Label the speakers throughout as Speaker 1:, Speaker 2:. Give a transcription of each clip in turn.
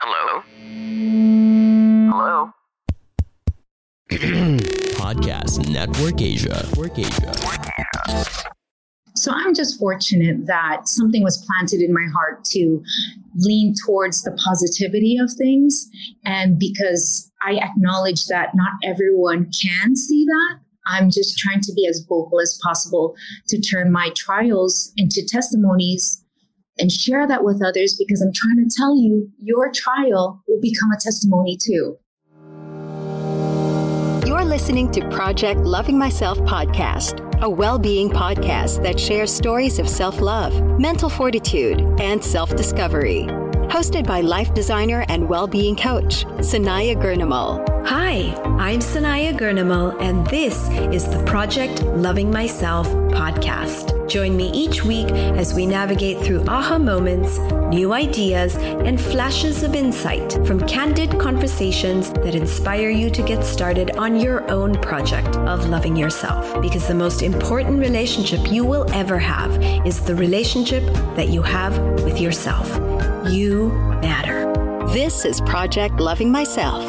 Speaker 1: Hello? Hello?
Speaker 2: Podcast Network Asia. Network Asia.
Speaker 3: So I'm just fortunate that something was planted in my heart to lean towards the positivity of things. And because I acknowledge that not everyone can see that, I'm just trying to be as vocal as possible to turn my trials into testimonies and share that with others because I'm trying to tell you your trial will become a testimony too.
Speaker 4: You're listening to Project Loving Myself podcast, a well being podcast that shares stories of self love, mental fortitude, and self discovery. Hosted by life designer and well being coach, Sanaya Gurnamal.
Speaker 5: Hi, I'm Sanaya Gurnamal, and this is the Project Loving Myself podcast. Join me each week as we navigate through aha moments, new ideas, and flashes of insight from candid conversations that inspire you to get started on your own project of loving yourself. Because the most important relationship you will ever have is the relationship that you have with yourself. You matter.
Speaker 4: This is Project Loving Myself.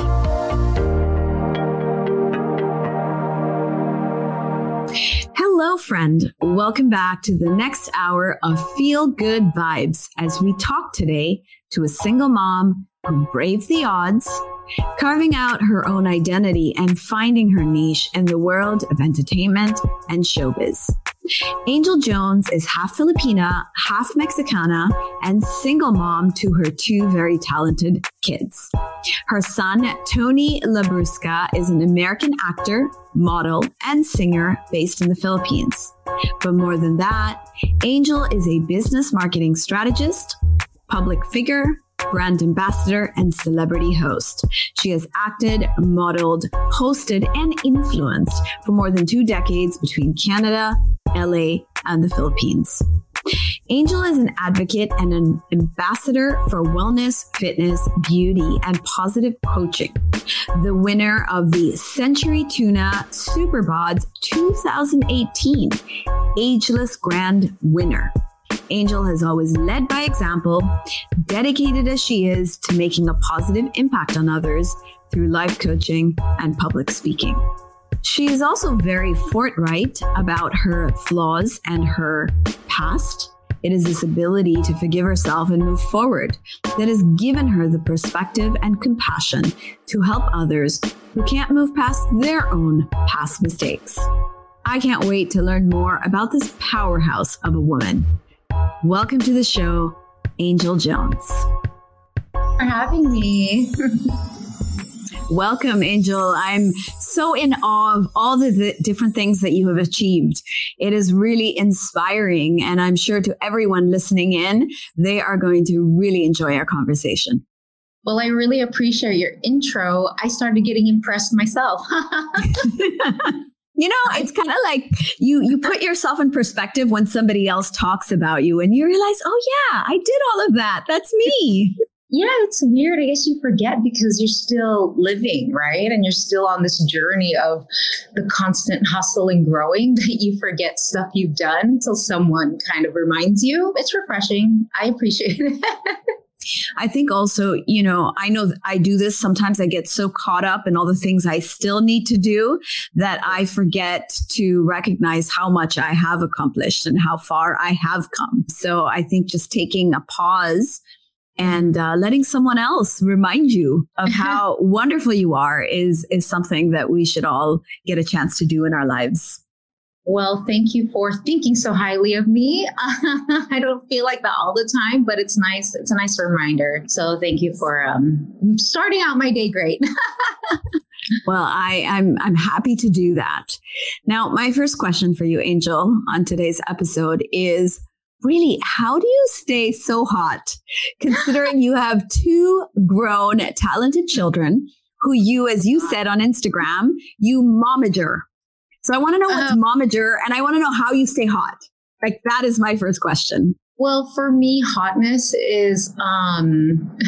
Speaker 6: Hello, friend. Welcome back to the next hour of Feel Good Vibes as we talk today to a single mom who braved the odds, carving out her own identity and finding her niche in the world of entertainment and showbiz. Angel Jones is half Filipina, half Mexicana, and single mom to her two very talented kids. Her son, Tony Labrusca, is an American actor, model, and singer based in the Philippines. But more than that, Angel is a business marketing strategist, public figure, brand ambassador, and celebrity host. She has acted, modeled, hosted, and influenced for more than two decades between Canada, LA, and the Philippines. Angel is an advocate and an ambassador for wellness, fitness, beauty, and positive coaching. The winner of the Century Tuna Superbods 2018 Ageless Grand Winner. Angel has always led by example, dedicated as she is to making a positive impact on others through life coaching and public speaking. She is also very forthright about her flaws and her past. It is this ability to forgive herself and move forward that has given her the perspective and compassion to help others who can't move past their own past mistakes. I can't wait to learn more about this powerhouse of a woman. Welcome to the show, Angel Jones.
Speaker 3: For having me.
Speaker 6: Welcome, Angel. I'm so in awe of all the, the, different things that you have achieved. It is really inspiring. And I'm sure to everyone listening in, they are going to really enjoy our conversation.
Speaker 3: Well, I really appreciate your intro. I started getting impressed myself.
Speaker 6: you know it's kind of like you you put yourself in perspective when somebody else talks about you and you realize oh yeah i did all of that. That's me.
Speaker 3: Yeah it's weird. I guess you forget because you're still living right? And you're still on this journey of the constant hustle and growing that you forget stuff you've done until someone kind of reminds you. It's refreshing. I appreciate it
Speaker 6: I think also, you know, I know I do this. Sometimes I get so caught up in all the things I still need to do that I forget to recognize how much I have accomplished and how far I have come. So I think just taking a pause and uh, letting someone else remind you of how wonderful you are is is something that we should all get a chance to do in our lives.
Speaker 3: Well, thank you for thinking so highly of me. I don't feel like that all the time, but it's nice. It's a nice reminder. So thank you for um, starting out my day great.
Speaker 6: well, I, I'm I'm happy to do that. Now, my first question for you, Angel, on today's episode is really, how do you stay so hot considering you have two grown, talented children who you, as you said on Instagram, you momager. So I want to know what's um, momager and I want to know how you stay hot. Like that is my first question.
Speaker 3: Well, for me, hotness is um,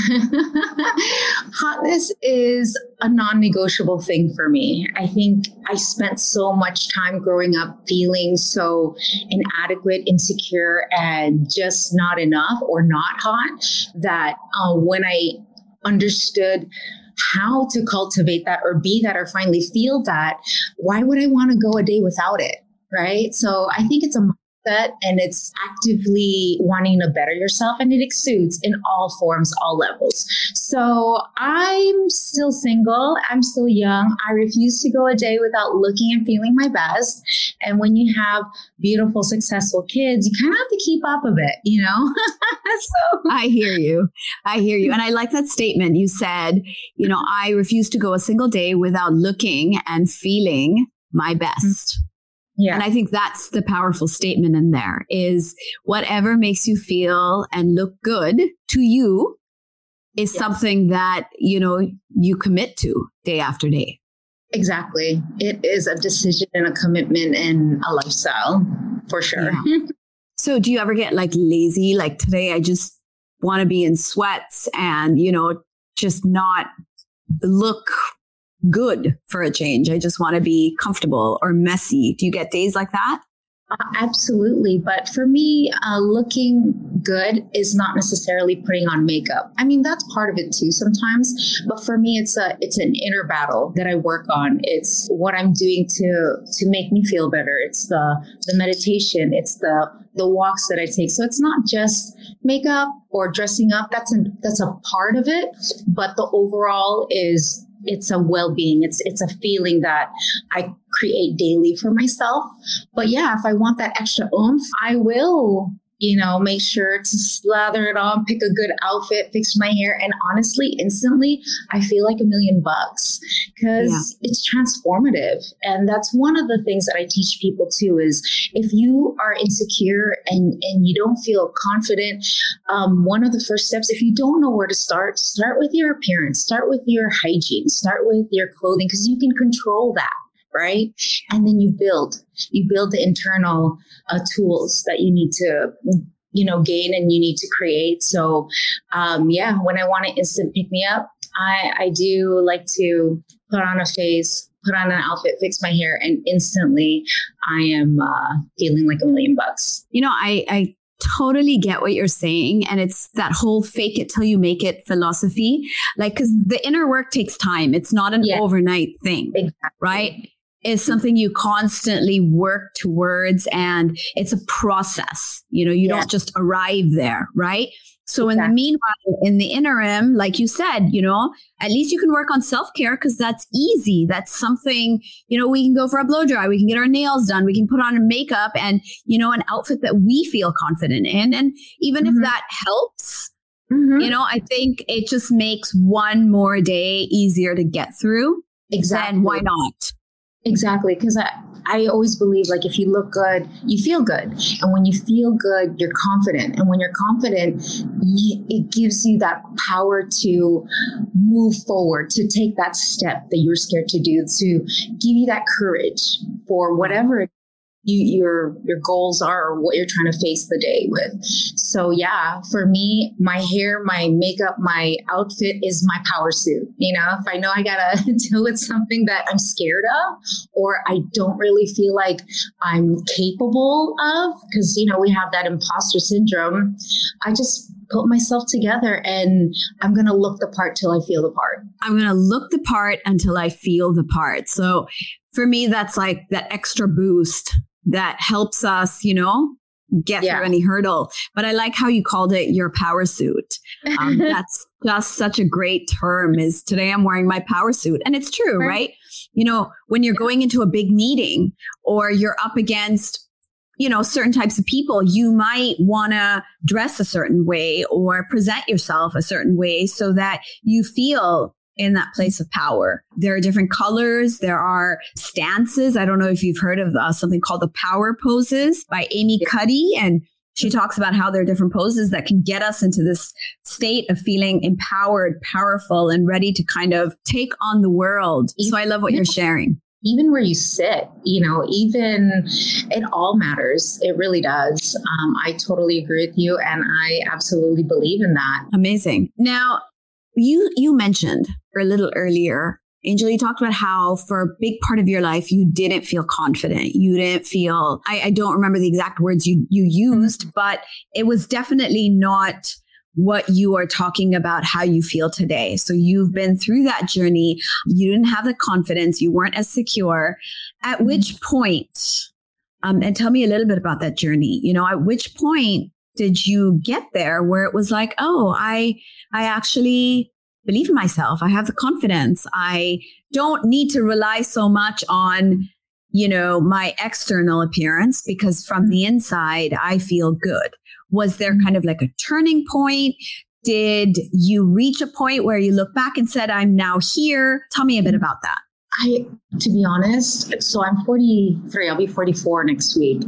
Speaker 3: hotness is a non-negotiable thing for me. I think I spent so much time growing up feeling so inadequate, insecure, and just not enough or not hot that uh, when I understood how to cultivate that or be that or finally feel that, why would I want to go a day without it? Right. So I think it's a and it's actively wanting to better yourself and it exudes in all forms, all levels. So I'm still single. I'm still young. I refuse to go a day without looking and feeling my best. And when you have beautiful, successful kids, you kind of have to keep up a bit, you know?
Speaker 6: so I hear you. I hear you. And I like that statement. You said, you know, I refuse to go a single day without looking and feeling my best. Mm-hmm. Yeah. And I think that's the powerful statement in there is whatever makes you feel and look good to you is yes. something that, you know, you commit to day after day.
Speaker 3: Exactly. It is a decision and a commitment and a lifestyle for sure. Yeah.
Speaker 6: so do you ever get like lazy? Like today I just want to be in sweats and, you know, just not look good for a change. I just want to be comfortable or messy. Do you get days like that?
Speaker 3: Uh, absolutely. But for me, uh, looking good is not necessarily putting on makeup. I mean, that's part of it too sometimes. But for me, it's a it's an inner battle that I work on. It's what I'm doing to to make me feel better. It's the the meditation. It's the the walks that I take. So it's not just makeup or dressing up. That's a that's a part of it. But the overall is it's a well-being. It's it's a feeling that i create daily for myself. But yeah if i want that extra oomph i will you know, make sure to slather it on, pick a good outfit, fix my hair. And honestly, instantly, I feel like a million bucks because yeah. it's transformative. And that's one of the things that I teach people too is if you are insecure and, and you don't feel confident, um, one of the first steps, if you don't know where to start, start with your appearance, start with your hygiene, start with your clothing because you can control that right? And then you build, you build the internal uh, tools that you need to, you know, gain and you need to create. So, um, yeah, when I want to instant pick me up, I, I do like to put on a face, put on an outfit, fix my hair, and instantly I am uh, feeling like a million bucks.
Speaker 6: You know, I, I totally get what you're saying. And it's that whole fake it till you make it philosophy. Like, cause the inner work takes time. It's not an yeah. overnight thing, exactly. right? Is something you constantly work towards and it's a process. You know, you yeah. don't just arrive there, right? So exactly. in the meanwhile, in the interim, like you said, you know, at least you can work on self-care because that's easy. That's something, you know, we can go for a blow dry, we can get our nails done, we can put on makeup and, you know, an outfit that we feel confident in. And even mm-hmm. if that helps, mm-hmm. you know, I think it just makes one more day easier to get through. Exactly. Then why not?
Speaker 3: Exactly. Because I, I always believe like if you look good, you feel good. And when you feel good, you're confident. And when you're confident, you, it gives you that power to move forward, to take that step that you're scared to do, to give you that courage for whatever you, your your goals are or what you're trying to face the day with. So yeah, for me, my hair, my makeup, my outfit is my power suit. You know, if I know I gotta deal with something that I'm scared of or I don't really feel like I'm capable of, because you know, we have that imposter syndrome, I just put myself together and I'm going to look the part till I feel the part.
Speaker 6: I'm going to look the part until I feel the part. So for me, that's like that extra boost that helps us, you know, get yeah. through any hurdle. But I like how you called it your power suit. Um, that's just such a great term is today I'm wearing my power suit. And it's true, right? right? You know, when you're going into a big meeting or you're up against you know certain types of people you might want to dress a certain way or present yourself a certain way so that you feel in that place of power. There are different colors. There are stances. I don't know if you've heard of uh, something called the power poses by Amy Cuddy. And she talks about how there are different poses that can get us into this state of feeling empowered, powerful, and ready to kind of take on the world. So I love what you're sharing
Speaker 3: even where you sit, you know, even it all matters. It really does. Um, I totally agree with you, and I absolutely believe in that.
Speaker 6: Amazing. Now, you you mentioned a little earlier Angel, you talked about how for a big part of your life, you didn't feel confident. You didn't feel, I, I don't remember the exact words you, you used, mm-hmm. but it was definitely not what you are talking about, how you feel today. So you've been through that journey. You didn't have the confidence. You weren't as secure. At mm-hmm. which point, um, and tell me a little bit about that journey, you know, at which point did you get there where it was like, oh, I, I actually believe in myself. I have the confidence. I don't need to rely so much on, you know, my external appearance because from the mm-hmm. inside, I feel good. Was there mm-hmm. kind of like a turning point? Did you reach a point where you look back and said, I'm now here? Tell me a bit mm-hmm. about that.
Speaker 3: I, to be honest, so I'm 43, I'll be 44 next week.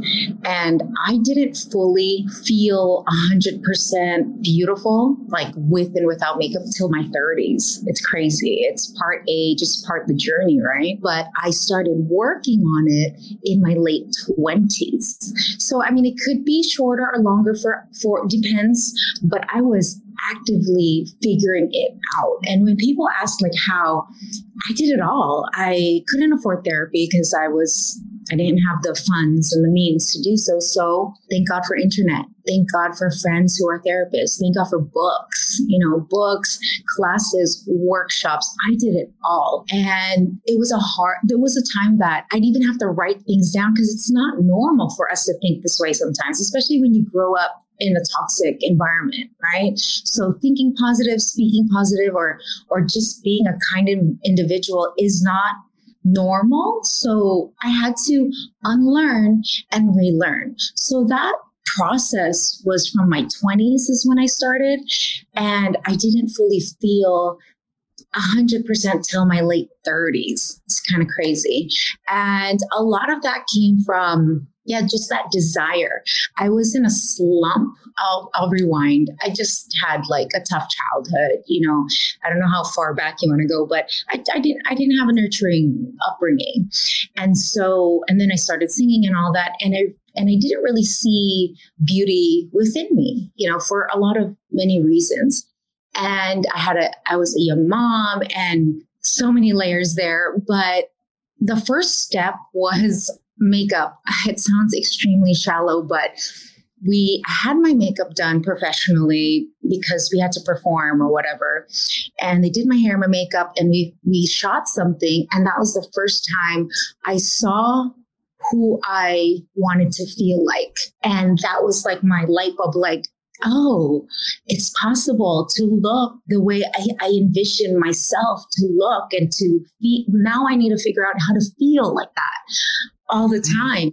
Speaker 3: And I didn't fully feel 100% beautiful, like with and without makeup till my 30s. It's crazy. It's part age, it's part the journey, right? But I started working on it in my late 20s. So, I mean, it could be shorter or longer for, for depends, but I was actively figuring it out. And when people ask like how I did it all, I couldn't afford therapy because I was I didn't have the funds and the means to do so. So thank God for internet. Thank God for friends who are therapists. Thank God for books, you know, books, classes, workshops. I did it all. And it was a hard, there was a time that I'd even have to write things down because it's not normal for us to think this way sometimes, especially when you grow up in a toxic environment, right? So thinking positive, speaking positive, or or just being a kind individual is not normal. So I had to unlearn and relearn. So that process was from my 20s is when I started and I didn't fully feel 100% till my late 30s. It's kind of crazy. And a lot of that came from yeah, just that desire. I was in a slump. I'll, I'll rewind. I just had like a tough childhood. You know, I don't know how far back you want to go, but I, I didn't. I didn't have a nurturing upbringing, and so and then I started singing and all that, and I and I didn't really see beauty within me. You know, for a lot of many reasons. And I had a. I was a young mom, and so many layers there, but the first step was makeup. It sounds extremely shallow, but we had my makeup done professionally because we had to perform or whatever. And they did my hair and my makeup and we we shot something and that was the first time I saw who I wanted to feel like. And that was like my light bulb like oh, it's possible to look the way I, I envision myself to look and to be. Now I need to figure out how to feel like that all the mm-hmm. time.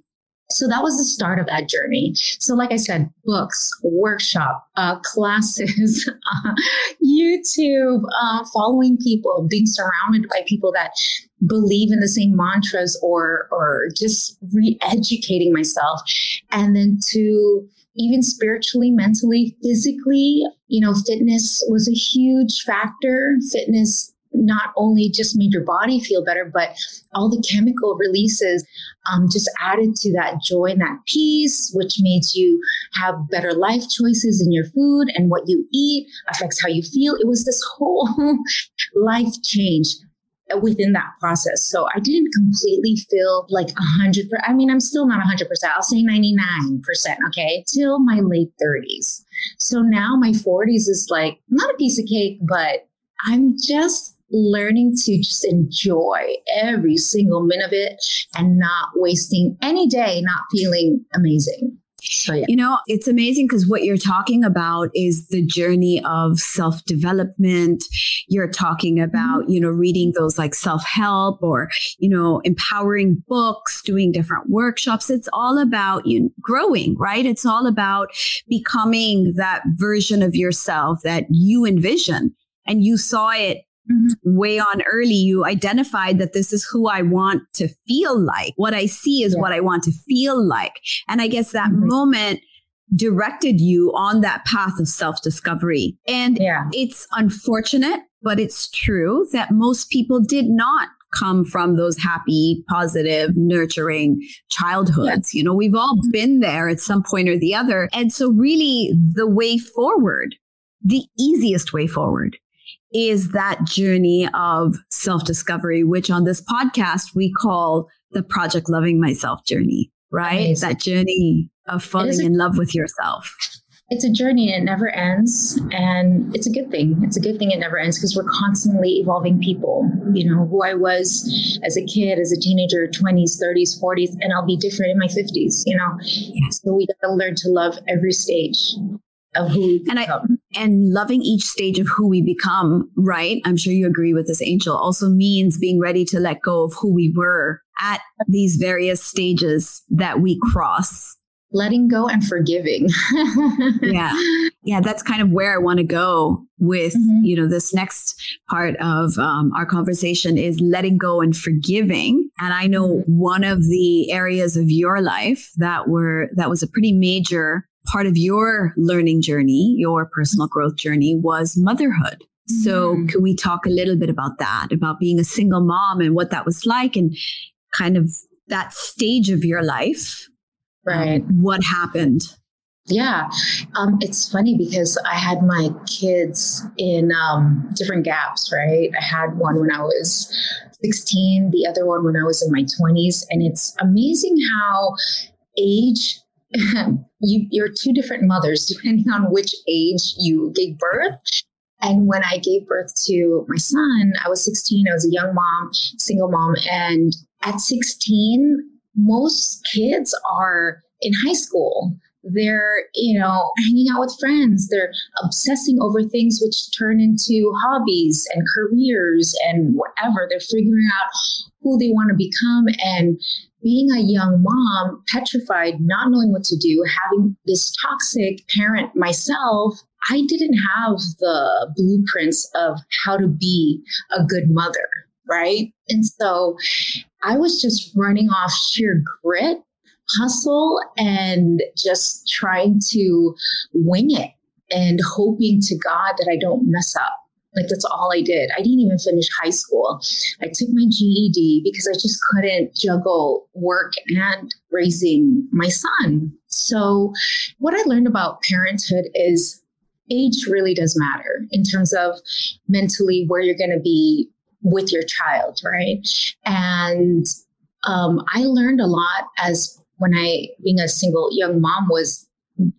Speaker 3: So that was the start of that journey. So, like I said, books, workshop, uh, classes, uh, YouTube, uh, following people, being surrounded by people that believe in the same mantras, or or just re-educating myself, and then to even spiritually, mentally, physically, you know, fitness was a huge factor. Fitness not only just made your body feel better, but all the chemical releases um, just added to that joy and that peace, which made you have better life choices in your food and what you eat affects how you feel. It was this whole life change within that process. So I didn't completely feel like a hundred. I mean, I'm still not a hundred percent. I'll say 99 percent. Okay, till my late 30s. So now my 40s is like not a piece of cake, but I'm just learning to just enjoy every single minute of it and not wasting any day not feeling amazing. So, yeah.
Speaker 6: You know, it's amazing because what you're talking about is the journey of self development. You're talking about, mm-hmm. you know, reading those like self help or, you know, empowering books, doing different workshops. It's all about you know, growing, right? It's all about becoming that version of yourself that you envision and you saw it Mm-hmm. way on early, you identified that this is who I want to feel like. What I see is yeah. what I want to feel like. And I guess that mm-hmm. moment directed you on that path of self discovery. And yeah. it's unfortunate, but it's true that most people did not come from those happy, positive, nurturing childhoods. You know, we've all been there at some point or the other. And so, really, the way forward, the easiest way forward is that journey of self discovery, which on this podcast we call the Project Loving Myself journey, right? Amazing. That journey of falling a- in love with yourself.
Speaker 3: It's a journey and it never ends and it's a good thing. It's a good thing it never ends because we're constantly evolving people. You know who i was as a kid as a teenager 20s 30s 40s and i'll be different in my 50s you know? So we got to learn to love every stage of who we
Speaker 6: and become. I, and loving each stage of who we become right i'm sure you agree with this angel also means being ready to let go of who we were at these various stages that we cross
Speaker 3: letting go and forgiving.
Speaker 6: yeah. Yeah. That's kind of where I want to go with, mm-hmm. you know, this next part of um, our conversation is letting go and forgiving. And I know mm-hmm. one of the areas of your life that were, that was a pretty major part of your learning journey, your personal growth journey was motherhood. So, mm-hmm. can we talk a little bit about that, about being a single mom and what that was like and kind of that stage of your life
Speaker 3: Right.
Speaker 6: Um, what happened?
Speaker 3: Yeah. Um, it's funny because I had my kids in um, different gaps, right? I had one when I was 16, the other one when I was in my 20s. And it's amazing how age, you, you're two different mothers depending on which age you gave birth. And when I gave birth to my son, I was 16. I was a young mom, single mom. And at 16, most kids are in high school they're you know hanging out with friends they're obsessing over things which turn into hobbies and careers and whatever they're figuring out who they want to become and being a young mom petrified not knowing what to do having this toxic parent myself i didn't have the blueprints of how to be a good mother right and so I was just running off sheer grit, hustle, and just trying to wing it and hoping to God that I don't mess up. Like that's all I did. I didn't even finish high school. I took my GED because I just couldn't juggle work and raising my son. So, what I learned about parenthood is age really does matter in terms of mentally where you're going to be with your child, right? And um, I learned a lot as when I, being a single young mom, was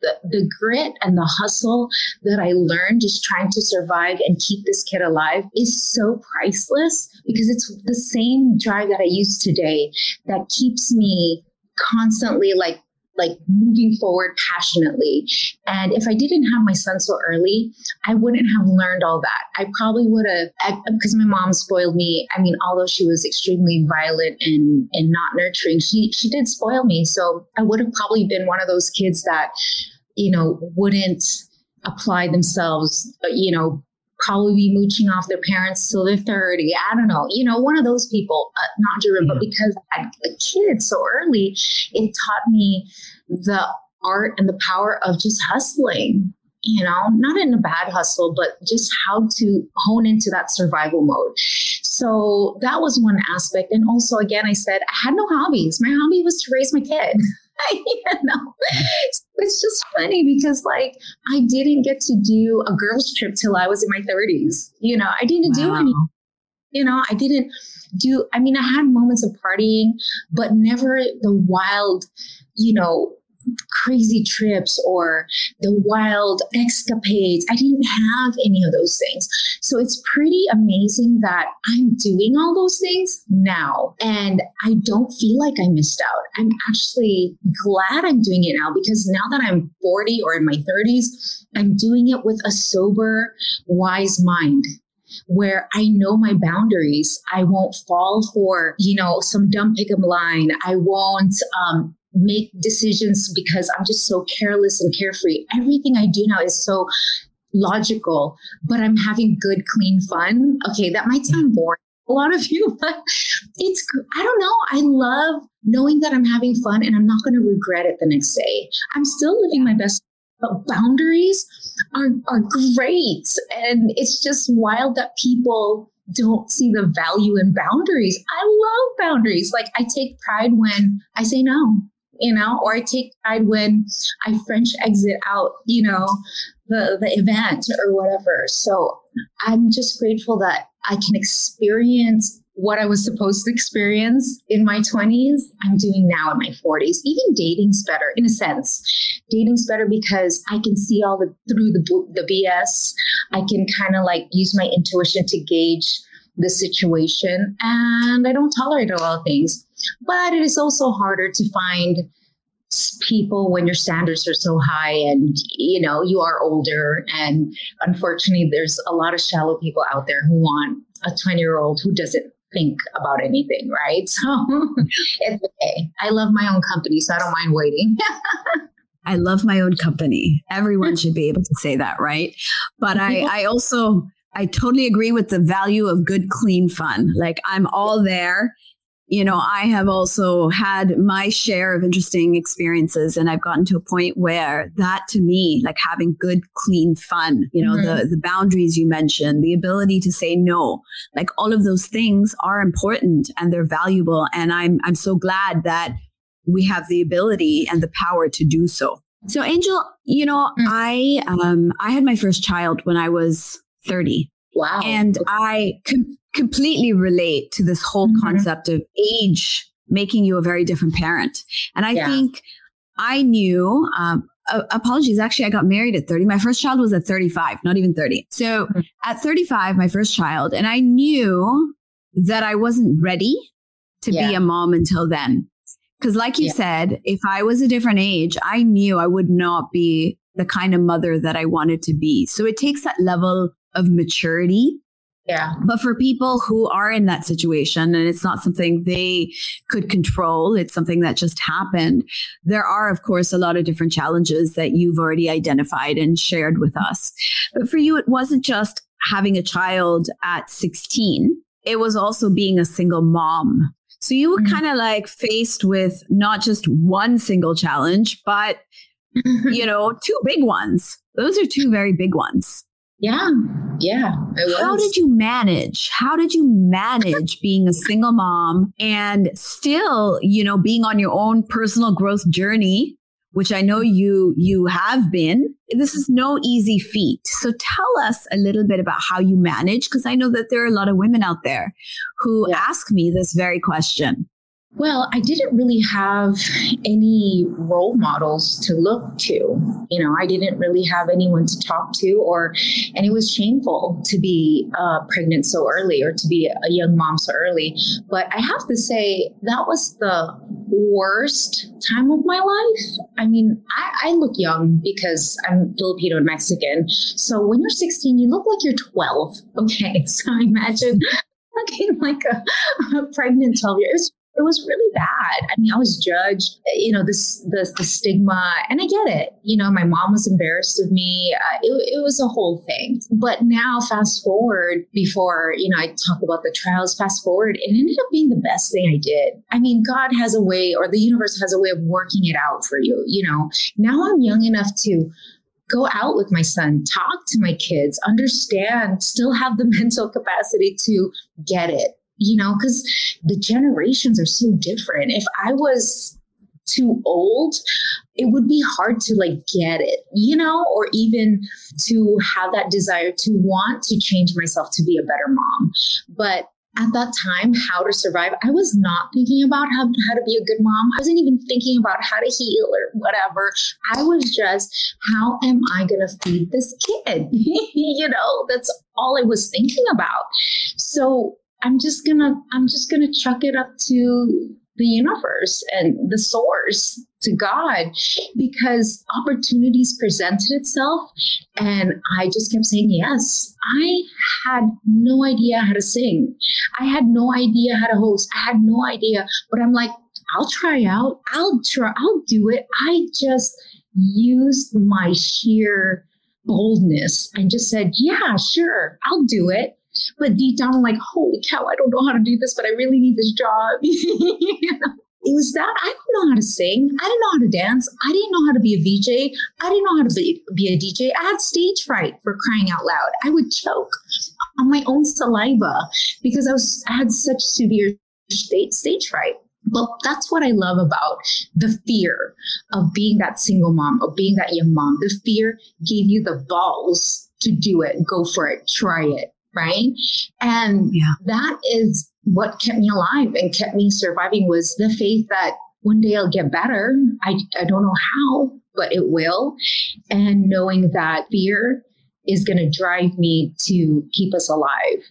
Speaker 3: the, the grit and the hustle that I learned just trying to survive and keep this kid alive is so priceless because it's the same drive that I use today that keeps me constantly like like moving forward passionately. And if I didn't have my son so early, I wouldn't have learned all that. I probably would have, because my mom spoiled me. I mean, although she was extremely violent and, and not nurturing, she, she did spoil me. So I would have probably been one of those kids that, you know, wouldn't apply themselves, you know, probably be mooching off their parents till they're 30. I don't know, you know, one of those people, uh, not driven, but because I had a kid so early, it taught me the art and the power of just hustling, you know, not in a bad hustle, but just how to hone into that survival mode. So that was one aspect. And also, again, I said I had no hobbies. My hobby was to raise my kid. you know, it's just funny because like I didn't get to do a girls trip till I was in my 30s. You know, I didn't wow. do any. You know, I didn't do. I mean, I had moments of partying, but never the wild. You know, crazy trips or the wild escapades. I didn't have any of those things. So it's pretty amazing that I'm doing all those things now and I don't feel like I missed out. I'm actually glad I'm doing it now because now that I'm 40 or in my 30s, I'm doing it with a sober, wise mind where I know my boundaries. I won't fall for, you know, some dumb pick 'em line. I won't um, make decisions because I'm just so careless and carefree. Everything I do now is so logical, but I'm having good, clean fun. Okay, that might sound mm-hmm. boring a lot of you, but it's, I don't know. I love knowing that I'm having fun and I'm not going to regret it the next day. I'm still living my best, but boundaries are, are great. And it's just wild that people don't see the value in boundaries. I love boundaries. Like I take pride when I say no, you know, or I take pride when I French exit out, you know, the, the event or whatever. So I'm just grateful that I can experience what I was supposed to experience in my 20s, I'm doing now in my 40s. Even dating's better in a sense. Dating's better because I can see all the through the the BS. I can kind of like use my intuition to gauge the situation and I don't tolerate a lot of things. But it is also harder to find people when your standards are so high and you know you are older. And unfortunately there's a lot of shallow people out there who want a 20 year old who doesn't think about anything right? So it's okay. I love my own company so i don't mind waiting.
Speaker 6: I love my own company. Everyone should be able to say that right? But i i also I totally agree with the value of good, clean fun. Like I'm all there you know, I have also had my share of interesting experiences and I've gotten to a point where that to me, like having good, clean fun, you know, mm-hmm. the, the boundaries you mentioned, the ability to say no, like all of those things are important and they're valuable. And I'm, I'm so glad that we have the ability and the power to do so. So Angel, you know, mm-hmm. I, um, I had my first child when I was 30.
Speaker 3: Wow.
Speaker 6: And I com- completely relate to this whole mm-hmm. concept of age making you a very different parent. And I yeah. think I knew, um, uh, apologies, actually, I got married at 30. My first child was at 35, not even 30. So mm-hmm. at 35, my first child, and I knew that I wasn't ready to yeah. be a mom until then. Because, like you yeah. said, if I was a different age, I knew I would not be the kind of mother that I wanted to be. So it takes that level of maturity.
Speaker 3: Yeah.
Speaker 6: But for people who are in that situation and it's not something they could control, it's something that just happened, there are, of course, a lot of different challenges that you've already identified and shared with us. But for you, it wasn't just having a child at 16, it was also being a single mom. So you were mm-hmm. kind of like faced with not just one single challenge, but, you know, two big ones. Those are two very big ones.
Speaker 3: Yeah, yeah.
Speaker 6: How did you manage? How did you manage being a single mom and still, you know, being on your own personal growth journey, which I know you you have been. This is no easy feat. So tell us a little bit about how you manage because I know that there are a lot of women out there who yeah. ask me this very question.
Speaker 3: Well, I didn't really have any role models to look to. You know, I didn't really have anyone to talk to, or, and it was shameful to be uh, pregnant so early or to be a young mom so early. But I have to say, that was the worst time of my life. I mean, I, I look young because I'm Filipino and Mexican. So when you're 16, you look like you're 12. Okay. So imagine looking like a, a pregnant 12 year. Was it was really bad. I mean, I was judged, you know, this the, the stigma, and I get it. You know, my mom was embarrassed of me. Uh, it, it was a whole thing. But now, fast forward, before you know, I talk about the trials. Fast forward, it ended up being the best thing I did. I mean, God has a way, or the universe has a way of working it out for you. You know, now I'm young enough to go out with my son, talk to my kids, understand, still have the mental capacity to get it you know, because the generations are so different. If I was too old, it would be hard to like get it, you know, or even to have that desire to want to change myself to be a better mom. But at that time, how to survive, I was not thinking about how, how to be a good mom. I wasn't even thinking about how to heal or whatever. I was just, how am I going to feed this kid? you know, that's all I was thinking about. So I'm just gonna I'm just gonna chuck it up to the universe and the source to God because opportunities presented itself and I just kept saying yes. I had no idea how to sing. I had no idea how to host. I had no idea, but I'm like, I'll try out. I'll try, I'll do it. I just used my sheer boldness and just said, yeah, sure, I'll do it But deep down, I'm like, holy cow, I don't know how to do this, but I really need this job. It was that I didn't know how to sing. I didn't know how to dance. I didn't know how to be a VJ. I didn't know how to be, be a DJ. I had stage fright for crying out loud. I would choke on my own saliva because I was I had such severe stage, stage fright. But that's what I love about the fear of being that single mom, of being that young mom. The fear gave you the balls to do it, go for it, try it, right? And yeah. that is what kept me alive and kept me surviving was the faith that one day I'll get better. I, I don't know how, but it will. And knowing that fear is going to drive me to keep us alive.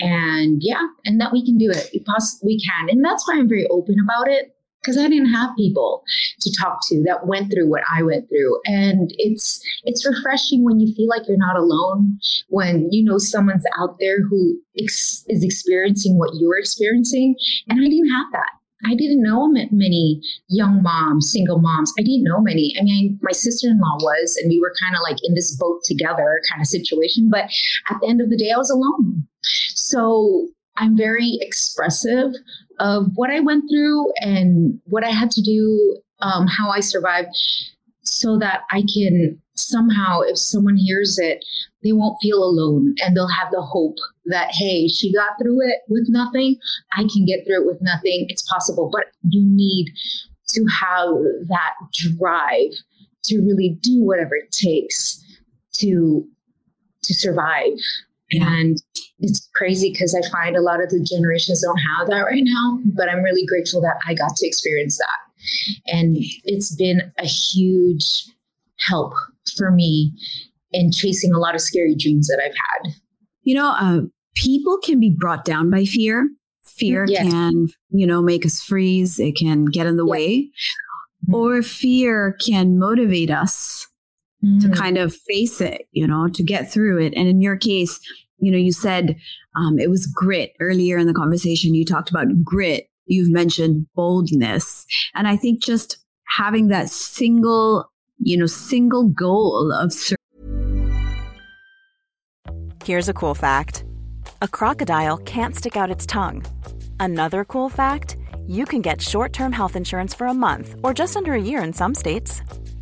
Speaker 3: And yeah, and that we can do it. We possibly we can. And that's why I'm very open about it because I didn't have people to talk to that went through what I went through. And it's it's refreshing when you feel like you're not alone, when you know someone's out there who ex- is experiencing what you're experiencing. And I didn't have that. I didn't know many young moms, single moms. I didn't know many. I mean, my sister in law was, and we were kind of like in this boat together kind of situation. But at the end of the day, I was alone. So I'm very expressive of what I went through and what I had to do, um, how I survived, so that I can somehow, if someone hears it, they won't feel alone and they'll have the hope that, hey, she got through it with nothing. I can get through it with nothing. It's possible. But you need to have that drive to really do whatever it takes to to survive. And it's crazy because I find a lot of the generations don't have that right now, but I'm really grateful that I got to experience that. And it's been a huge help for me in chasing a lot of scary dreams that I've had.
Speaker 6: You know, uh, people can be brought down by fear. Fear yes. can, you know, make us freeze. It can get in the yes. way. Mm-hmm. Or fear can motivate us mm-hmm. to kind of face it, you know, to get through it. And in your case, you know, you said um, it was grit earlier in the conversation. You talked about grit. You've mentioned boldness. And I think just having that single, you know, single goal of. Sur-
Speaker 7: Here's a cool fact a crocodile can't stick out its tongue. Another cool fact you can get short term health insurance for a month or just under a year in some states.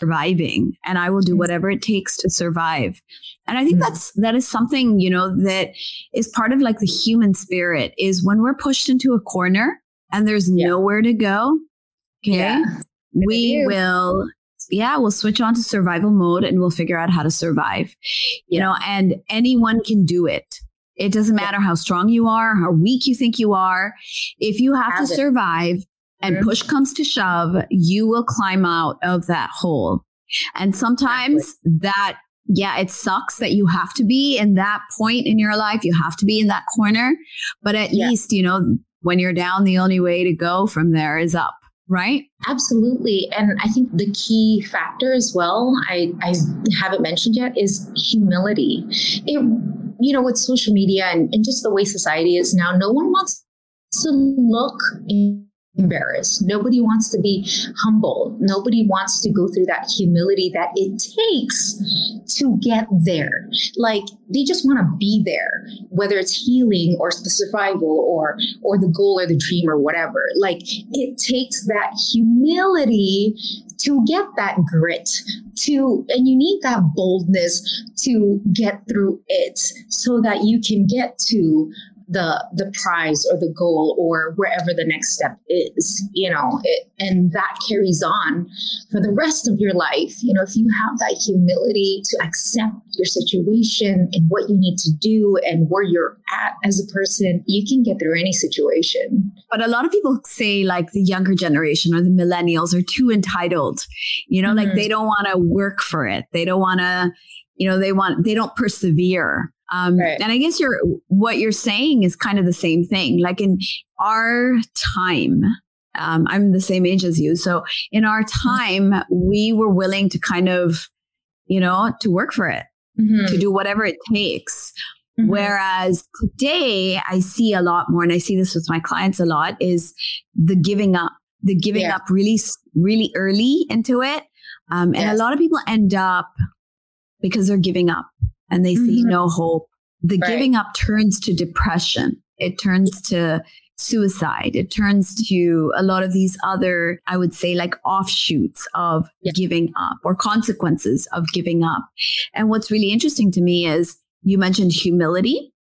Speaker 6: surviving and I will do whatever it takes to survive. And I think mm-hmm. that's that is something, you know, that is part of like the human spirit is when we're pushed into a corner and there's yeah. nowhere to go. Okay. Yeah. We will yeah, we'll switch on to survival mode and we'll figure out how to survive. You yeah. know, and anyone can do it. It doesn't matter how strong you are, how weak you think you are. If you have, have to it. survive, and push comes to shove, you will climb out of that hole. And sometimes exactly. that, yeah, it sucks that you have to be in that point in your life. You have to be in that corner. But at yeah. least, you know, when you're down, the only way to go from there is up. Right?
Speaker 3: Absolutely. And I think the key factor as well, I, I haven't mentioned yet, is humility. It, you know, with social media and, and just the way society is now, no one wants to look in embarrassed. Nobody wants to be humble. Nobody wants to go through that humility that it takes to get there. Like they just want to be there, whether it's healing or the survival or or the goal or the dream or whatever. Like it takes that humility to get that grit to and you need that boldness to get through it so that you can get to the the prize or the goal or wherever the next step is you know it, and that carries on for the rest of your life. You know if you have that humility to accept your situation and what you need to do and where you're at as a person you can get through any situation.
Speaker 6: But a lot of people say like the younger generation or the millennials are too entitled. You know mm-hmm. like they don't want to work for it. They don't want to you know they want they don't persevere um, right. And I guess you're what you're saying is kind of the same thing. Like in our time, um, I'm the same age as you. So in our time, we were willing to kind of, you know, to work for it, mm-hmm. to do whatever it takes. Mm-hmm. Whereas today, I see a lot more, and I see this with my clients a lot, is the giving up, the giving yeah. up really, really early into it. Um, and yes. a lot of people end up because they're giving up and they see mm-hmm. no hope, the right. giving up turns to depression. It turns to suicide. It turns to a lot of these other, I would say, like offshoots of yeah. giving up or consequences of giving up. And what's really interesting to me is you mentioned humility,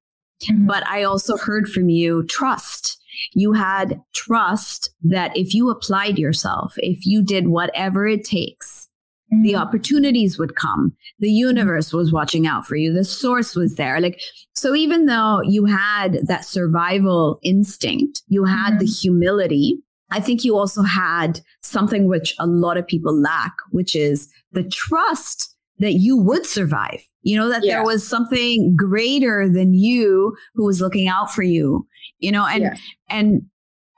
Speaker 6: mm-hmm. but I also heard from you trust. You had trust that if you applied yourself, if you did whatever it takes, the mm-hmm. opportunities would come. The universe was watching out for you. The source was there. Like, so even though you had that survival instinct, you had the humility. I think you also had something which a lot of people lack, which is the trust that you would survive. You know, that yeah. there was something greater than you who was looking out for you, you know, and, yeah. and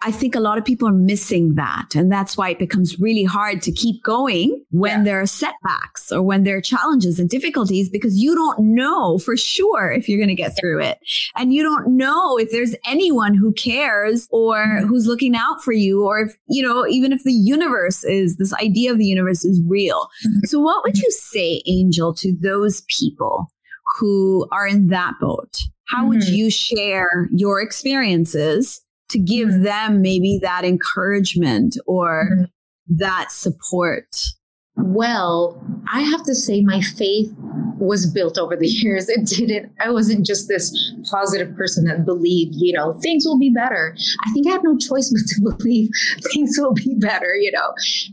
Speaker 6: I think a lot of people are missing that. And that's why it becomes really hard to keep going when yeah. there are setbacks or when there are challenges and difficulties because you don't know for sure if you're going to get through it. And you don't know if there's anyone who cares or mm-hmm. who's looking out for you or if, you know, even if the universe is this idea of the universe is real. Mm-hmm. So what would you say, Angel, to those people who are in that boat? How mm-hmm. would you share your experiences to give mm-hmm. them maybe that encouragement or mm-hmm. that support?
Speaker 3: Well, I have to say my faith was built over the years. It didn't, I wasn't just this positive person that believed, you know, things will be better. I think I had no choice but to believe things will be better, you know.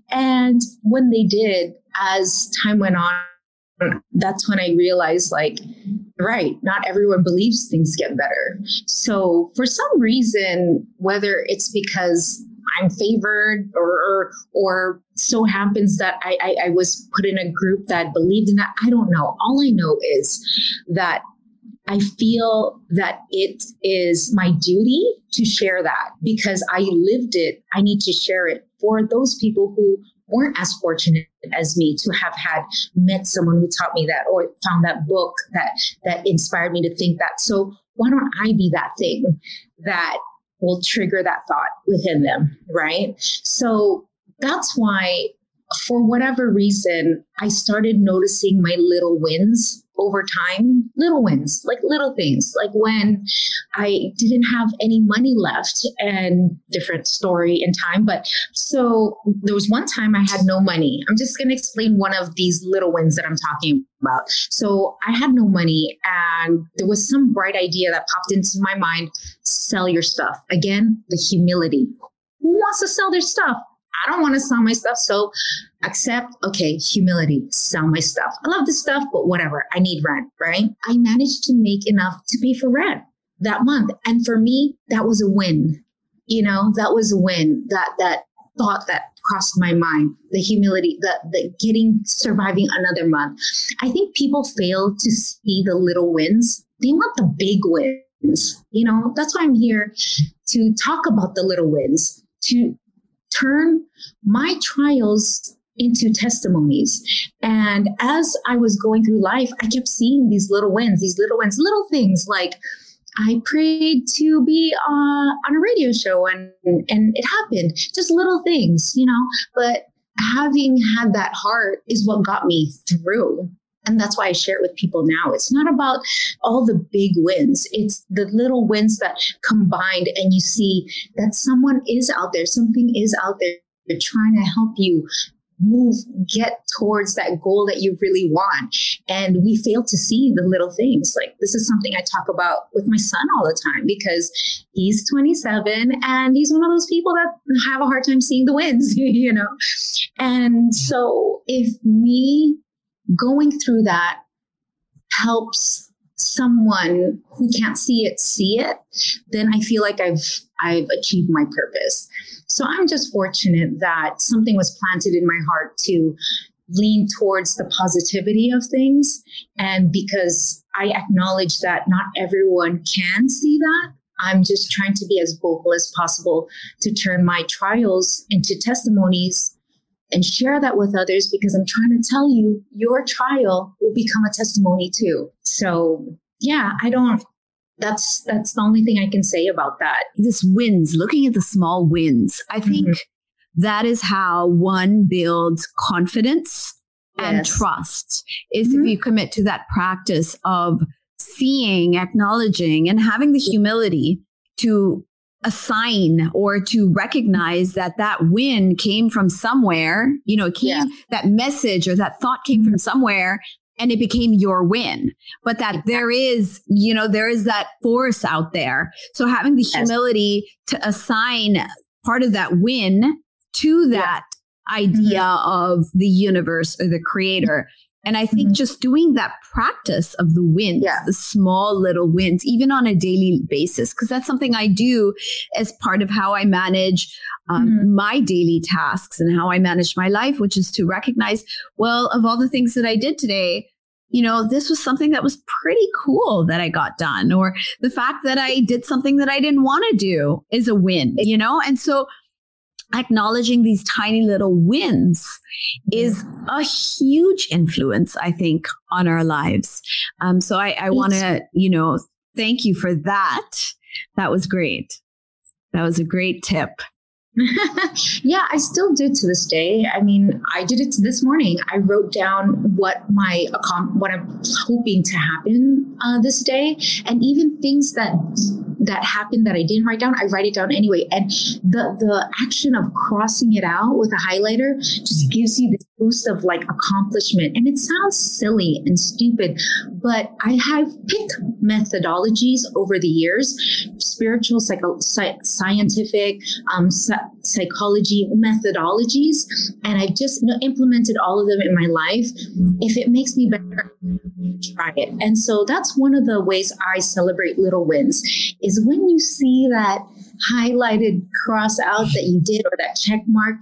Speaker 3: And when they did, as time went on, that's when I realized like, right, not everyone believes things get better. So for some reason, whether it's because I'm favored or, or, or so happens that I, I, I was put in a group that believed in that, I don't know. All I know is that I feel that it is my duty to share that because I lived it. I need to share it for those people who weren't as fortunate as me to have had met someone who taught me that or found that book that that inspired me to think that. So why don't i be that thing that will trigger that thought within them right? So that's why for whatever reason i started noticing my little wins over time, little wins, like little things, like when I didn't have any money left and different story in time. But so there was one time I had no money. I'm just going to explain one of these little wins that I'm talking about. So I had no money and there was some bright idea that popped into my mind sell your stuff. Again, the humility. Who wants to sell their stuff? I don't want to sell my stuff. So accept, okay, humility, sell my stuff. I love this stuff, but whatever. I need rent, right? I managed to make enough to pay for rent that month. And for me, that was a win. You know, that was a win. That that thought that crossed my mind, the humility, the the getting surviving another month. I think people fail to see the little wins. They want the big wins. You know, that's why I'm here to talk about the little wins, to turn my trials into testimonies. And as I was going through life, I kept seeing these little wins, these little wins, little things like I prayed to be uh, on a radio show and and it happened. Just little things, you know. But having had that heart is what got me through. And that's why I share it with people now. It's not about all the big wins. It's the little wins that combined and you see that someone is out there, something is out there. They're trying to help you move get towards that goal that you really want. And we fail to see the little things. Like this is something i talk about with my son all the time because he's 27 and he's one of those people that have a hard time seeing the wins you know? And so if me going through that helps someone who can't see it see it then i feel like i've i've achieved my purpose so I'm just fortunate that something was planted in my heart to lean towards the positivity of things. And because I acknowledge that not everyone can see that, I'm just trying to be as vocal as possible to turn my trials into testimonies and share that with others because I'm trying to tell you your trial will become a testimony too. So, yeah, I don't that's that's the only thing I can say about that.
Speaker 6: This wins, looking at the small wins. I think mm-hmm. that is how one builds confidence yes. and trust. Is mm-hmm. if you commit to that practice of seeing, acknowledging, and having the humility to assign or to recognize that that win came from somewhere you know came yeah. that message or that thought came mm-hmm. from somewhere and it became your win but that exactly. there is you know there is that force out there so having the humility yes. to assign part of that win to that yeah. idea mm-hmm. of the universe or the creator and I think mm-hmm. just doing that practice of the wins, yeah. the small little wins, even on a daily basis, because that's something I do as part of how I manage um, mm-hmm. my daily tasks and how I manage my life, which is to recognize, well, of all the things that I did today, you know, this was something that was pretty cool that I got done, or the fact that I did something that I didn't want to do is a win, you know? And so acknowledging these tiny little wins is a huge influence, I think, on our lives. Um, so I, I want to, you know, thank you for that. That was great. That was a great tip.
Speaker 3: Yeah, I still do to this day. I mean, I did it this morning. I wrote down what my what I'm hoping to happen uh, this day, and even things that that happened that I didn't write down, I write it down anyway. And the the action of crossing it out with a highlighter just gives you this boost of like accomplishment. And it sounds silly and stupid, but I have picked methodologies over the years, spiritual, psycho- scientific, um, psychology methodologies, and I've just you know, implemented all of them in my life. If it makes me better, try it. And so that's one of the ways I celebrate little wins is when you see that highlighted cross out that you did or that check mark,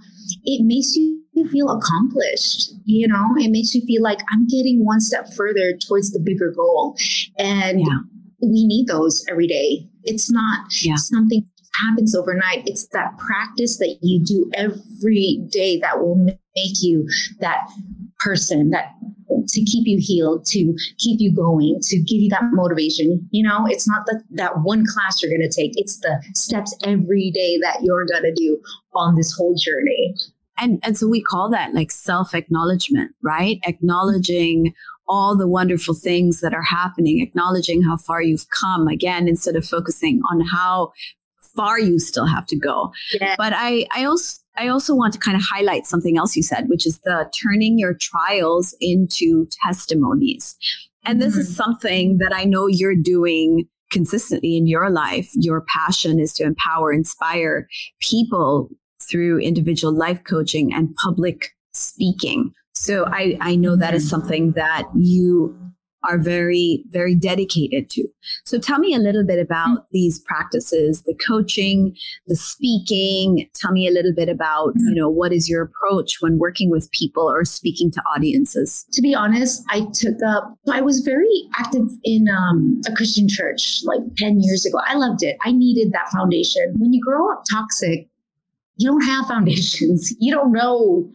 Speaker 3: it makes you feel accomplished. You know, it makes you feel like I'm getting one step further towards the bigger goal. And yeah. we need those every day. It's not yeah. something happens overnight. It's that practice that you do every day that will make you that person that to keep you healed, to keep you going, to give you that motivation. You know, it's not that that one class you're going to take. It's the steps every day that you're going to do on this whole journey.
Speaker 6: And and so we call that like self acknowledgement, right? Acknowledging all the wonderful things that are happening, acknowledging how far you've come again instead of focusing on how far you still have to go. Yeah. But I I also I also want to kind of highlight something else you said, which is the turning your trials into testimonies. And this mm-hmm. is something that I know you're doing consistently in your life. Your passion is to empower, inspire people through individual life coaching and public speaking. So I, I know that is mm-hmm. something that you are very, very dedicated to. So tell me a little bit about mm-hmm. these practices, the coaching, the speaking. Tell me a little bit about, mm-hmm. you know, what is your approach when working with people or speaking to audiences?
Speaker 3: To be honest, I took up, I was very active in um, a Christian church like 10 years ago. I loved it. I needed that foundation. When you grow up toxic, you don't have foundations. You don't know,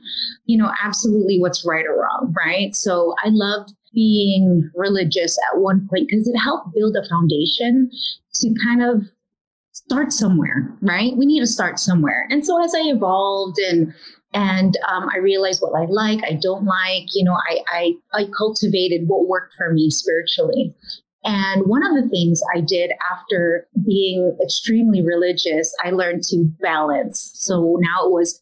Speaker 3: you know, absolutely what's right or wrong, right? So I loved being religious at one point because it helped build a foundation to kind of start somewhere, right? We need to start somewhere. And so as I evolved and and um, I realized what I like, I don't like, you know, I, I I cultivated what worked for me spiritually. And one of the things I did after being extremely religious, I learned to balance. So now it was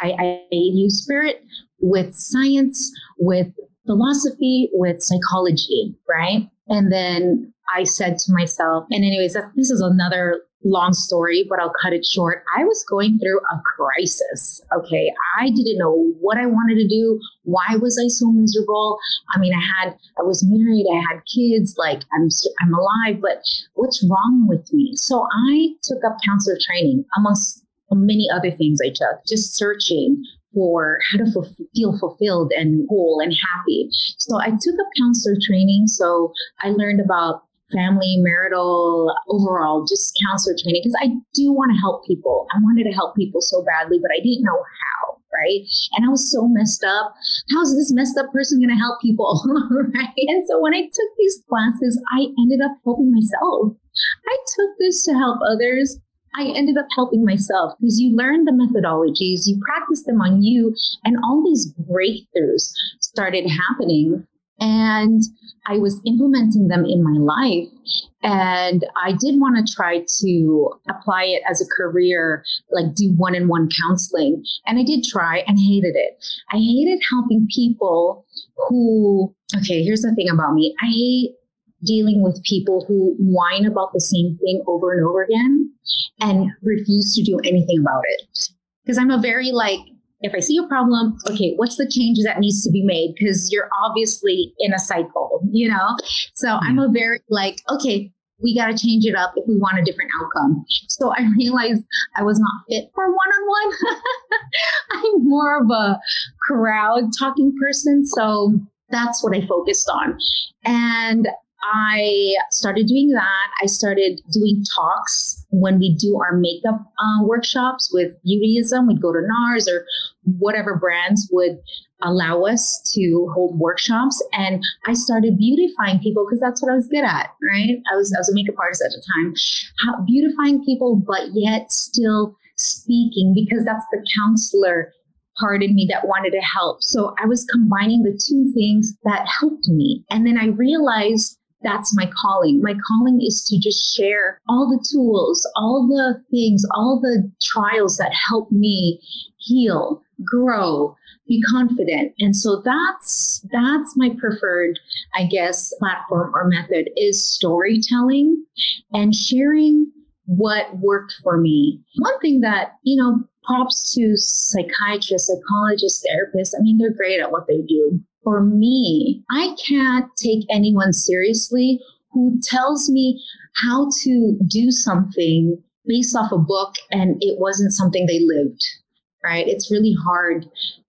Speaker 3: I, I use spirit with science, with philosophy, with psychology, right? And then I said to myself, and anyways, this is another long story, but I'll cut it short. I was going through a crisis. Okay. I didn't know what I wanted to do. Why was I so miserable? I mean, I had, I was married, I had kids, like I'm, I'm alive, but what's wrong with me? So I took up counselor training amongst many other things I took, just searching for how to feel fulfilled and whole and happy. So I took up counselor training. So I learned about family, marital, overall, just counselor training because I do want to help people. I wanted to help people so badly, but I didn't know how. Right. And I was so messed up. How's this messed up person going to help people? right. And so when I took these classes, I ended up helping myself. I took this to help others. I ended up helping myself because you learn the methodologies, you practice them on you, and all these breakthroughs started happening. And I was implementing them in my life. And I did want to try to apply it as a career, like do one on one counseling. And I did try and hated it. I hated helping people who, okay, here's the thing about me I hate dealing with people who whine about the same thing over and over again and refuse to do anything about it. Because I'm a very like, if I see a problem, okay, what's the changes that needs to be made? Because you're obviously in a cycle, you know? So yeah. I'm mm-hmm. a very like, okay, we got to change it up if we want a different outcome. So I realized I was not fit for one on one. I'm more of a crowd talking person. So that's what I focused on. And I started doing that. I started doing talks when we do our makeup uh, workshops with Beautyism. We'd go to NARS or whatever brands would allow us to hold workshops. And I started beautifying people because that's what I was good at, right? I was, I was a makeup artist at the time, How, beautifying people, but yet still speaking because that's the counselor part in me that wanted to help. So I was combining the two things that helped me. And then I realized that's my calling. My calling is to just share all the tools, all the things, all the trials that help me heal, grow, be confident. And so that's that's my preferred, I guess, platform or method is storytelling and sharing what worked for me. One thing that, you know, props to psychiatrists, psychologists, therapists, I mean, they're great at what they do for me, I can't take anyone seriously who tells me how to do something based off a book and it wasn't something they lived, right? It's really hard.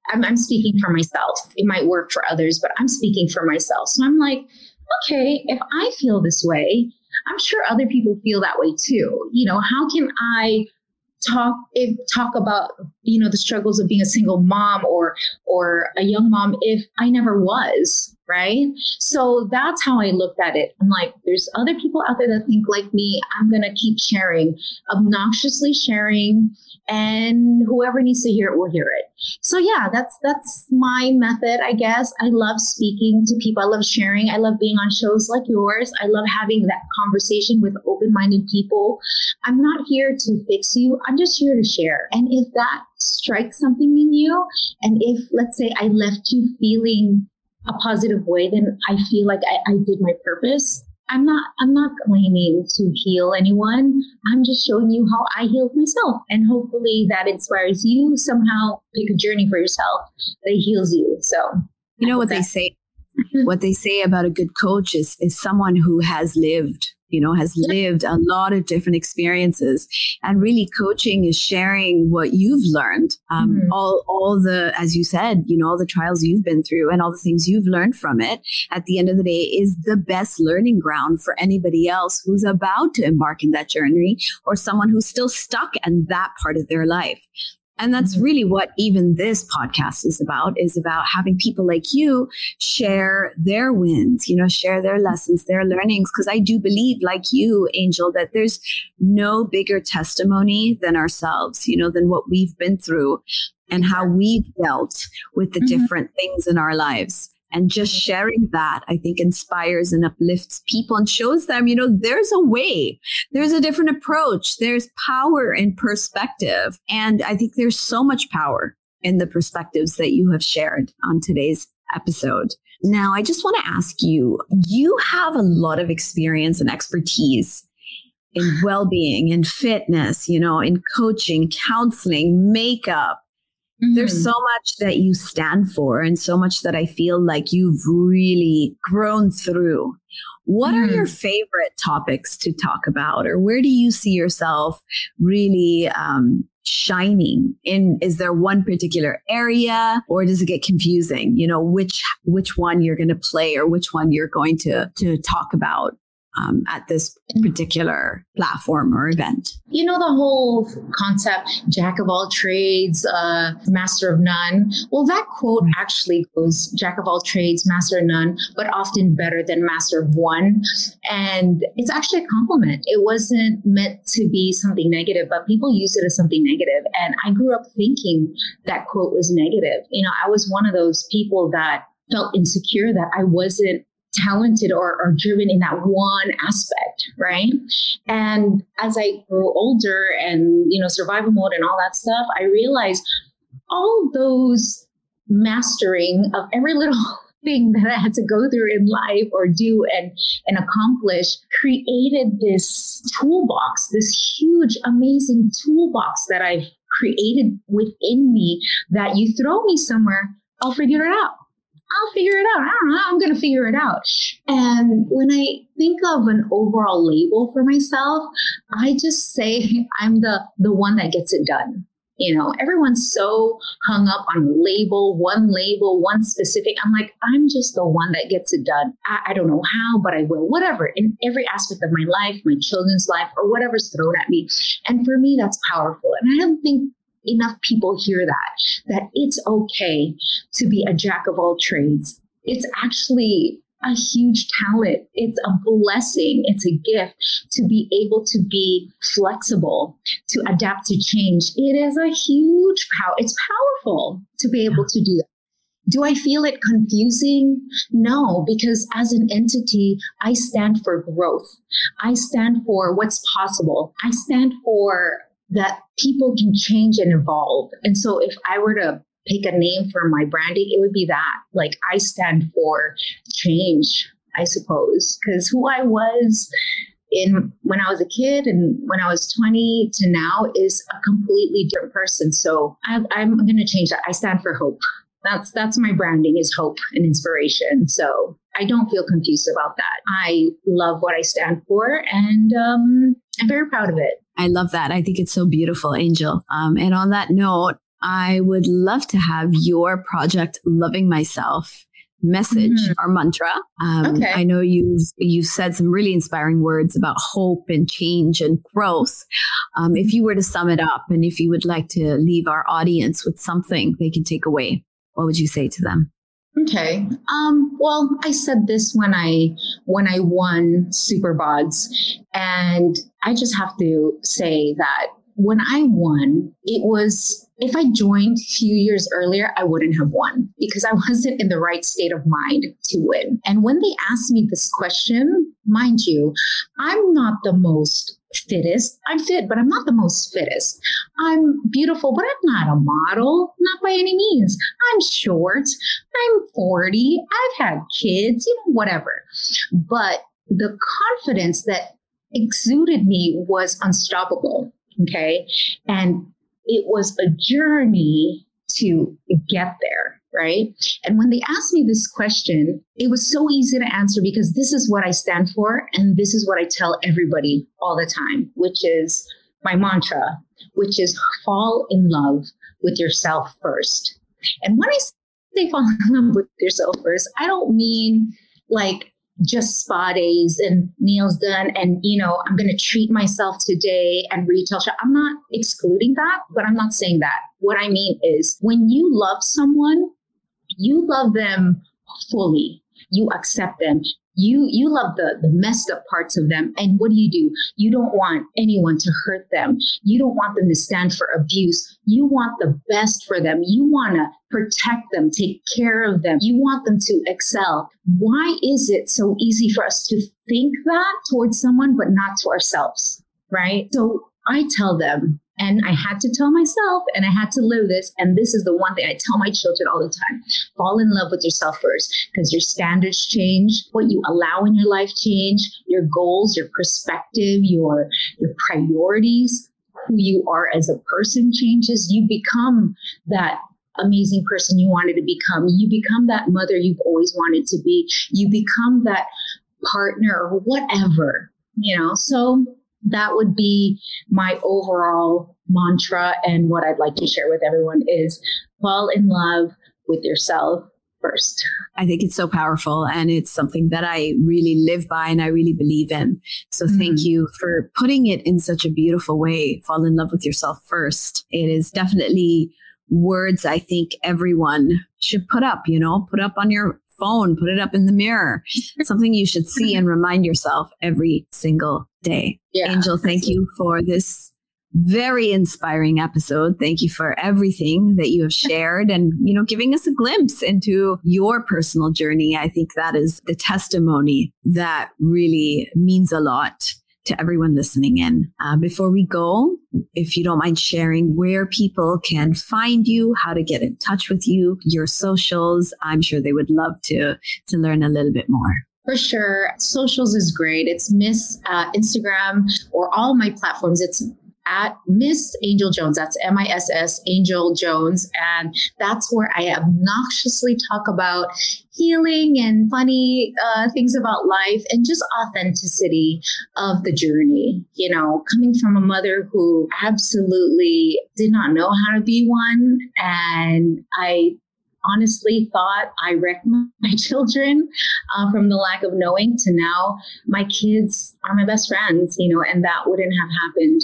Speaker 3: I'm, I'm speaking for myself. It might work for others, but I'm speaking for myself. So I'm like, okay, if I feel this way, I'm sure other people feel that way too. You know, how can I talk if talk about you know the struggles of being a single mom or or a young mom if I never was right? So that's how I looked at it. I'm like there's other people out there that think like me. I'm gonna keep sharing obnoxiously sharing and whoever needs to hear it will hear it. So yeah that's that's my method i guess. I love speaking to people. I love sharing. I love being on shows like yours. I love having that conversation with open-minded people. I'm not here to fix you. I'm just here to share. And if that strikes something in you and if let's say i left you feeling a positive way then i feel like I, I did my purpose I'm not I'm not claiming to heal anyone. I'm just showing you how I healed myself. And hopefully that inspires you somehow pick a journey for yourself that heals you. So
Speaker 6: you know what that. they say what they say about a good coach is is someone who has lived you know, has lived a lot of different experiences. And really coaching is sharing what you've learned. Um, mm-hmm. all, all the, as you said, you know, all the trials you've been through and all the things you've learned from it at the end of the day is the best learning ground for anybody else who's about to embark in that journey or someone who's still stuck in that part of their life. And that's mm-hmm. really what even this podcast is about, is about having people like you share their wins, you know, share their lessons, their learnings. Cause I do believe like you, Angel, that there's no bigger testimony than ourselves, you know, than what we've been through and how we've dealt with the mm-hmm. different things in our lives. And just sharing that, I think, inspires and uplifts people and shows them, you know, there's a way, there's a different approach, there's power in perspective. And I think there's so much power in the perspectives that you have shared on today's episode. Now, I just want to ask you you have a lot of experience and expertise in well being, in fitness, you know, in coaching, counseling, makeup. Mm-hmm. There's so much that you stand for, and so much that I feel like you've really grown through. What mm-hmm. are your favorite topics to talk about, or where do you see yourself really um, shining in is there one particular area or does it get confusing you know which which one you're going to play or which one you're going to to talk about um, at this particular platform or event?
Speaker 3: You know, the whole concept, jack of all trades, uh, master of none. Well, that quote actually goes jack of all trades, master of none, but often better than master of one. And it's actually a compliment. It wasn't meant to be something negative, but people use it as something negative. And I grew up thinking that quote was negative. You know, I was one of those people that felt insecure that I wasn't talented or, or driven in that one aspect, right? And as I grew older and, you know, survival mode and all that stuff, I realized all those mastering of every little thing that I had to go through in life or do and, and accomplish created this toolbox, this huge, amazing toolbox that I've created within me that you throw me somewhere, I'll figure it out. I'll figure it out. I don't know. I'm going to figure it out. And when I think of an overall label for myself, I just say I'm the the one that gets it done. You know, everyone's so hung up on label, one label, one specific. I'm like, I'm just the one that gets it done. I, I don't know how, but I will. Whatever, in every aspect of my life, my children's life, or whatever's thrown at me. And for me, that's powerful. And I don't think enough people hear that, that it's okay to be a jack of all trades. It's actually a huge talent. It's a blessing. It's a gift to be able to be flexible, to adapt to change. It is a huge power. It's powerful to be able to do that. Do I feel it confusing? No, because as an entity, I stand for growth. I stand for what's possible. I stand for that people can change and evolve. And so if I were to pick a name for my branding, it would be that. Like I stand for change, I suppose, because who I was in when I was a kid and when I was 20 to now is a completely different person. So I, I'm going to change that. I stand for hope. That's that's my branding is hope and inspiration. So I don't feel confused about that. I love what I stand for, and um, I'm very proud of it.
Speaker 6: I love that. I think it's so beautiful, Angel. Um, and on that note, I would love to have your project, Loving Myself, message mm-hmm. or mantra. Um, okay. I know you've you've said some really inspiring words about hope and change and growth. Um, if you were to sum it up, and if you would like to leave our audience with something they can take away, what would you say to them?
Speaker 3: Okay. Um, well, I said this when I when I won Superbods, and I just have to say that when I won, it was if I joined a few years earlier, I wouldn't have won because I wasn't in the right state of mind to win. And when they asked me this question, mind you, I'm not the most fittest. I'm fit, but I'm not the most fittest. I'm beautiful, but I'm not a model, not by any means. I'm short. I'm 40. I've had kids, you know, whatever. But the confidence that exuded me was unstoppable. Okay. And it was a journey to get there right? And when they asked me this question, it was so easy to answer because this is what I stand for. And this is what I tell everybody all the time, which is my mantra, which is fall in love with yourself first. And when I say fall in love with yourself first, I don't mean like just spa days and nails done and you know i'm going to treat myself today and retail shop i'm not excluding that but i'm not saying that what i mean is when you love someone you love them fully. You accept them. You you love the the messed up parts of them. And what do you do? You don't want anyone to hurt them. You don't want them to stand for abuse. You want the best for them. You want to protect them, take care of them. You want them to excel. Why is it so easy for us to think that towards someone but not to ourselves? Right? So I tell them And I had to tell myself and I had to live this. And this is the one thing I tell my children all the time fall in love with yourself first because your standards change, what you allow in your life change, your goals, your perspective, your, your priorities, who you are as a person changes. You become that amazing person you wanted to become. You become that mother you've always wanted to be. You become that partner or whatever, you know. So that would be my overall mantra. And what I'd like to share with everyone is fall in love with yourself first.
Speaker 6: I think it's so powerful and it's something that I really live by and I really believe in. So mm-hmm. thank you for putting it in such a beautiful way. Fall in love with yourself first. It is definitely words I think everyone should put up, you know, put up on your phone, put it up in the mirror. Something you should see and remind yourself every single day. Yeah, Angel, thank absolutely. you for this very inspiring episode. Thank you for everything that you have shared and, you know, giving us a glimpse into your personal journey. I think that is the testimony that really means a lot to everyone listening in. Uh, before we go, if you don't mind sharing where people can find you, how to get in touch with you, your socials, I'm sure they would love to to learn a little bit more.
Speaker 3: For sure. Socials is great. It's Miss uh, Instagram or all my platforms. It's at Miss Angel Jones. That's M I S S Angel Jones. And that's where I obnoxiously talk about healing and funny uh, things about life and just authenticity of the journey. You know, coming from a mother who absolutely did not know how to be one. And I honestly thought I wrecked my children uh, from the lack of knowing to now my kids are my best friends, you know, and that wouldn't have happened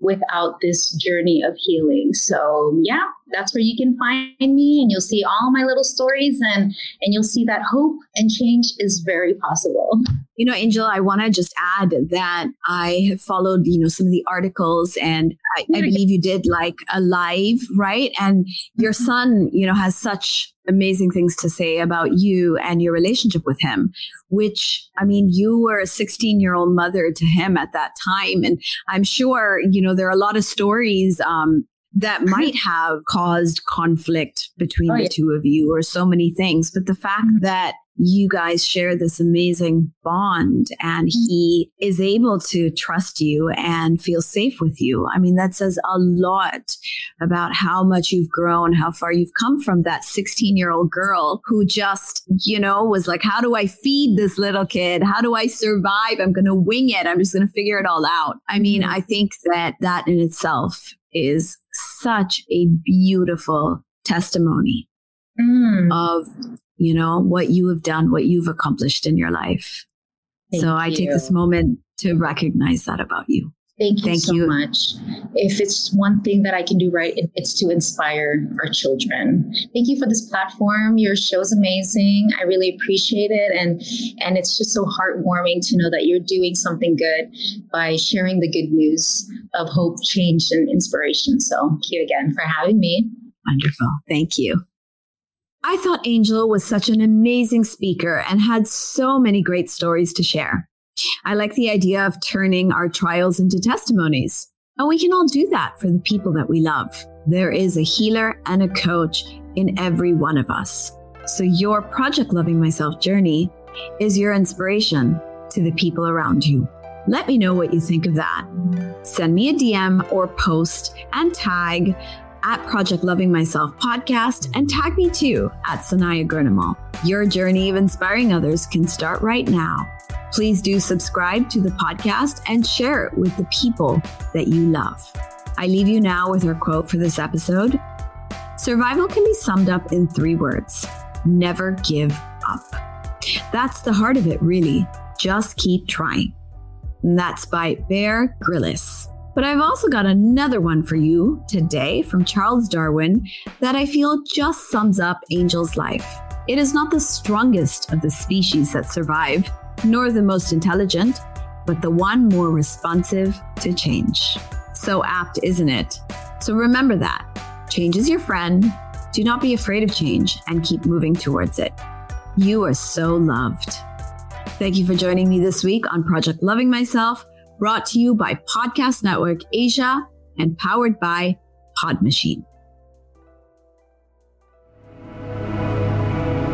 Speaker 3: without this journey of healing. So, yeah, that's where you can find me and you'll see all my little stories and and you'll see that hope and change is very possible.
Speaker 6: You know, Angel, I want to just add that I have followed, you know, some of the articles and I, I believe you did like a live, right? And your mm-hmm. son, you know, has such amazing things to say about you and your relationship with him, which, I mean, you were a 16 year old mother to him at that time. And I'm sure, you know, there are a lot of stories um, that might have caused conflict between oh, the yeah. two of you or so many things. But the fact mm-hmm. that you guys share this amazing bond and mm-hmm. he is able to trust you and feel safe with you. I mean, that says a lot about how much you've grown, how far you've come from that 16 year old girl who just, you know, was like, how do I feed this little kid? How do I survive? I'm going to wing it. I'm just going to figure it all out. I mean, mm-hmm. I think that that in itself is such a beautiful testimony mm. of you know what you have done what you've accomplished in your life Thank so i take this moment to recognize that about you
Speaker 3: Thank you Thank so you. much. If it's one thing that I can do right, it's to inspire our children. Thank you for this platform. Your show's amazing. I really appreciate it, and and it's just so heartwarming to know that you're doing something good by sharing the good news of hope, change, and inspiration. So, thank you again for having me.
Speaker 6: Wonderful. Thank you. I thought Angel was such an amazing speaker and had so many great stories to share. I like the idea of turning our trials into testimonies. And we can all do that for the people that we love. There is a healer and a coach in every one of us. So, your Project Loving Myself journey is your inspiration to the people around you. Let me know what you think of that. Send me a DM or post and tag at Project Loving Myself podcast and tag me too at Sanaya Gurnamal. Your journey of inspiring others can start right now Please do subscribe to the podcast and share it with the people that you love. I leave you now with our quote for this episode Survival can be summed up in three words never give up. That's the heart of it, really. Just keep trying. And that's by Bear Grylls. But I've also got another one for you today from Charles Darwin that I feel just sums up Angel's life. It is not the strongest of the species that survive, nor the most intelligent, but the one more responsive to change. So apt, isn't it? So remember that. Change is your friend. Do not be afraid of change and keep moving towards it. You are so loved. Thank you for joining me this week on Project Loving Myself, brought to you by Podcast Network Asia and powered by Pod Machine.